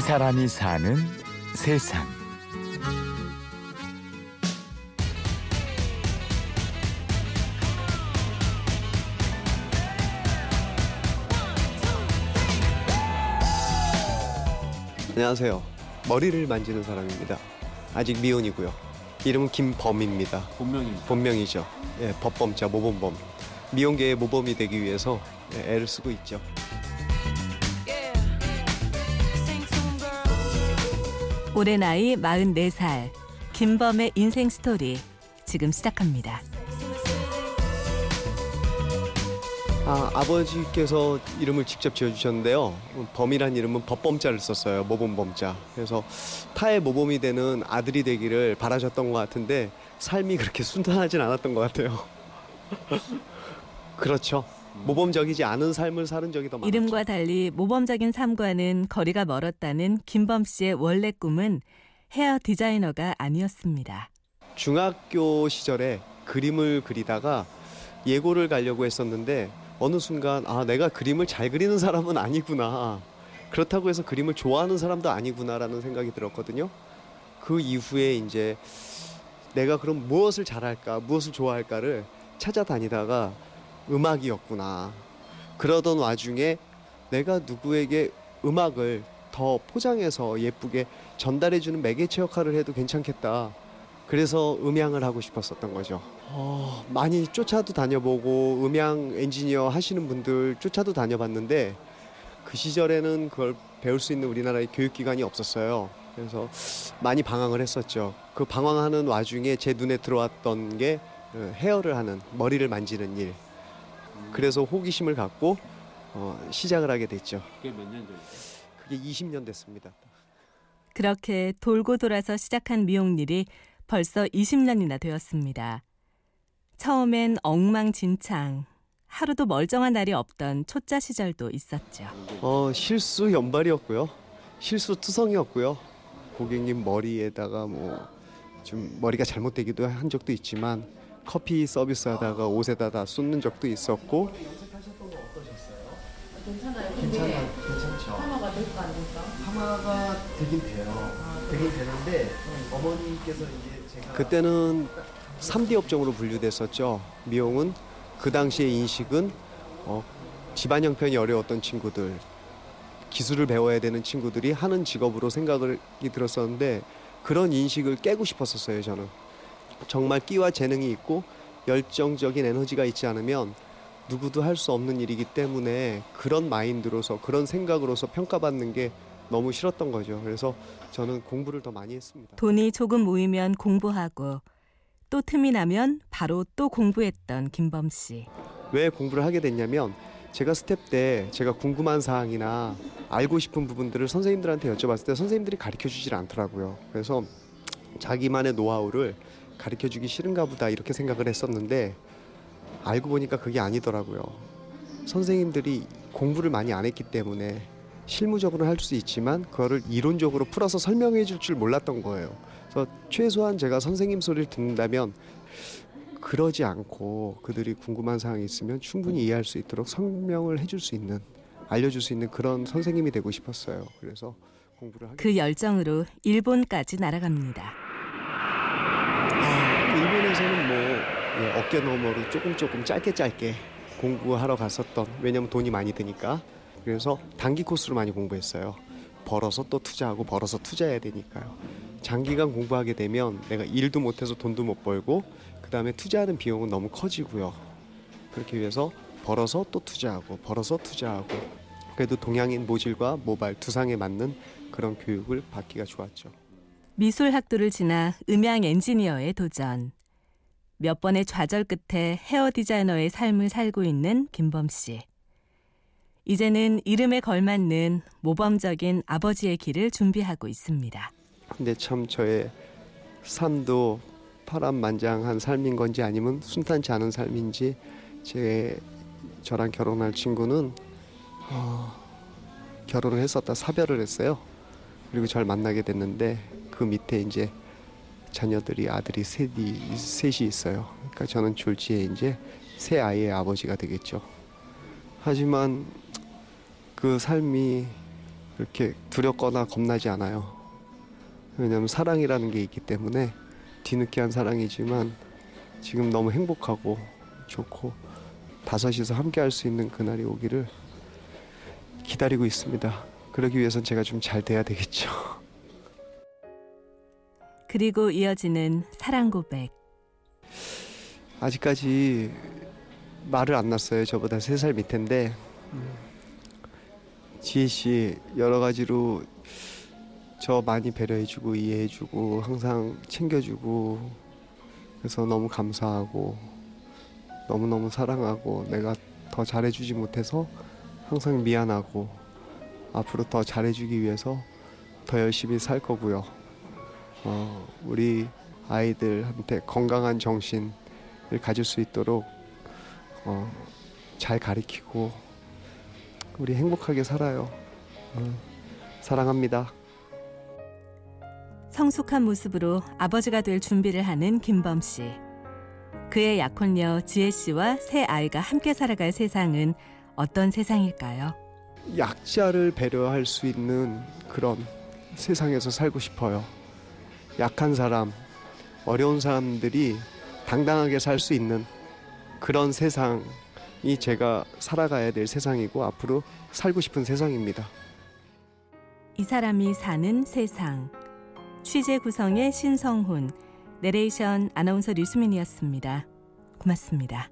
이 사람이 사는 세상. 안녕하세요. 머리를 만지는 사람입니다. 아직 미혼이고요. 이름은 김범입니다. 본명입니다. 본명이죠. 예, 법범자 모범범. 미혼계의 모범이 되기 위해서 예, 애를 쓰고 있죠. 올해 나이 44살 김범의 인생 스토리 지금 시작합니다. 아, 아버지께서 이름을 직접 지어주셨는데요. 범이란 이름은 법범자를 썼어요. 모범범자. 그래서 타의 모범이 되는 아들이 되기를 바라셨던 것 같은데 삶이 그렇게 순탄하진 않았던 것 같아요. 그렇죠. 모범적이지 않은 삶을 사는 적이 더 많았죠. 이름과 달리 모범적인 삶과는 거리가 멀었다는 김범 씨의 원래 꿈은 헤어 디자이너가 아니었습니다. 중학교 시절에 그림을 그리다가 예고를 가려고 했었는데 어느 순간 아 내가 그림을 잘 그리는 사람은 아니구나 그렇다고 해서 그림을 좋아하는 사람도 아니구나라는 생각이 들었거든요. 그 이후에 이제 내가 그럼 무엇을 잘할까 무엇을 좋아할까를 찾아다니다가 음악이었구나 그러던 와중에 내가 누구에게 음악을 더 포장해서 예쁘게 전달해주는 매개체 역할을 해도 괜찮겠다. 그래서 음향을 하고 싶었었던 거죠. 어, 많이 쫓아도 다녀보고 음향 엔지니어 하시는 분들 쫓아도 다녀봤는데 그 시절에는 그걸 배울 수 있는 우리나라의 교육기관이 없었어요. 그래서 많이 방황을 했었죠. 그 방황하는 와중에 제 눈에 들어왔던 게 어, 헤어를 하는 머리를 만지는 일. 그래서 호기심을 갖고 어, 시작을 하게 됐죠. 그게 몇 년 전이죠? 그게 20년 됐습니다. 그렇게 돌고 돌아서 시작한 미용일이 벌써 20년이나 되었습니다. 처음엔 엉망진창, 하루도 멀쩡한 날이 없던 초짜 시절도 있었죠. 어, 실수 연발이었고요. 실수 투성이었고요. 고객님 머리에다가 뭐 좀 머리가 잘못되기도 한 적도 있지만 커피 서비스하다가 옷에다 다 쏟는 적도 있었고 괜찮아요. 근데 괜찮아요. 괜찮죠. 파마가 될까 안 될까? 파마가 되긴 돼요. 되긴 되는데 어머니께서 이제 제가 그때는 3D 업종으로 분류됐었죠. 미용은 그 당시의 인식은 어, 집안 형편이 어려웠던 친구들, 기술을 배워야 되는 친구들이 하는 직업으로 생각이 들었었는데 그런 인식을 깨고 싶었었어요. 저는 정말 끼와 재능이 있고 열정적인 에너지가 있지 않으면 누구도 할 수 없는 일이기 때문에 그런 마인드로서 그런 생각으로서 평가받는 게 너무 싫었던 거죠. 그래서 저는 공부를 더 많이 했습니다. 돈이 조금 모이면 공부하고 또 틈이 나면 바로 또 공부했던 김범 씨. 왜 공부를 하게 됐냐면 제가 스태프 때 제가 궁금한 사항이나 알고 싶은 부분들을 선생님들한테 여쭤봤을 때 선생님들이 가르쳐 주질 않더라고요. 그래서 자기만의 노하우를 가르쳐 주기 싫은가 보다 이렇게 생각을 했었는데 알고 보니까 그게 아니더라고요. 선생님들이 공부를 많이 안 했기 때문에 실무적으로 할 수 있지만 그거를 이론적으로 풀어서 설명해 줄 줄 몰랐던 거예요. 그래서 최소한 제가 선생님 소리를 듣는다면 그러지 않고 그들이 궁금한 사항이 있으면 충분히 이해할 수 있도록 설명을 해줄 수 있는 알려줄 수 있는 그런 선생님이 되고 싶었어요. 그래서 공부를 그 열정으로 일본까지 날아갑니다. 아, 일본에서는 뭐 예, 어깨 너머로 조금 조금 짧게 짧게 공부하러 갔었던 왜냐면 돈이 많이 드니까 그래서 단기 코스로 많이 공부했어요. 벌어서 또 투자하고 벌어서 투자해야 되니까요. 장기간 공부하게 되면 내가 일도 못해서 돈도 못 벌고 그 다음에 투자하는 비용은 너무 커지고요. 그렇게 위해서 벌어서 또 투자하고 벌어서 투자하고 그래도 동양인 모질과 모발 두상에 맞는 그런 교육을 받기가 좋았죠. 미술 학도를 지나 음향 엔지니어에 도전. 몇 번의 좌절 끝에 헤어 디자이너의 삶을 살고 있는 김범 씨. 이제는 이름에 걸맞는 모범적인 아버지의 길을 준비하고 있습니다. 근데 참 저의 삶도 파란만장한 삶인 건지 아니면 순탄치 않은 삶인지 제 저랑 결혼할 친구는 어, 결혼을 했었다 사별을 했어요. 그리고 절 만나게 됐는데 그 밑에 이제 자녀들이 아들이 셋이 셋이 있어요. 그러니까 저는 졸지에 이제 새 아이의 아버지가 되겠죠. 하지만 그 삶이 그렇게 두렵거나 겁나지 않아요. 왜냐하면 사랑이라는 게 있기 때문에 뒤늦게 한 사랑이지만 지금 너무 행복하고 좋고 다섯이서 함께 할 수 있는 그날이 오기를 기다리고 있습니다. 그러기 위해선 제가 좀 잘 돼야 되겠죠. 그리고 이어지는 사랑 고백. 아직까지 말을 안 났어요. 저보다 세 살 밑인데 지혜 씨 여러 가지로 저 많이 배려해주고 이해해주고 항상 챙겨주고 그래서 너무 감사하고 너무 너무 사랑하고 내가 더 잘해주지 못해서 항상 미안하고 앞으로 더 잘해주기 위해서 더 열심히 살 거고요. 어, 우리 아이들한테 건강한 정신을 가질 수 있도록 어, 잘 가리키고 우리 행복하게 살아요. 어, 사랑합니다. 성숙한 모습으로 아버지가 될 준비를 하는 김범 씨. 그의 약혼녀 지혜 씨와 새 아이가 함께 살아갈 세상은 어떤 세상일까요? 약자를 배려할 수 있는 그런 세상에서 살고 싶어요. 약한 사람, 어려운 사람들이 당당하게 살 수 있는 그런 세상이 제가 살아가야 될 세상이고 앞으로 살고 싶은 세상입니다. 이 사람이 사는 세상. 취재 구성의 신성훈, 내레이션 아나운서 류수민이었습니다. 고맙습니다.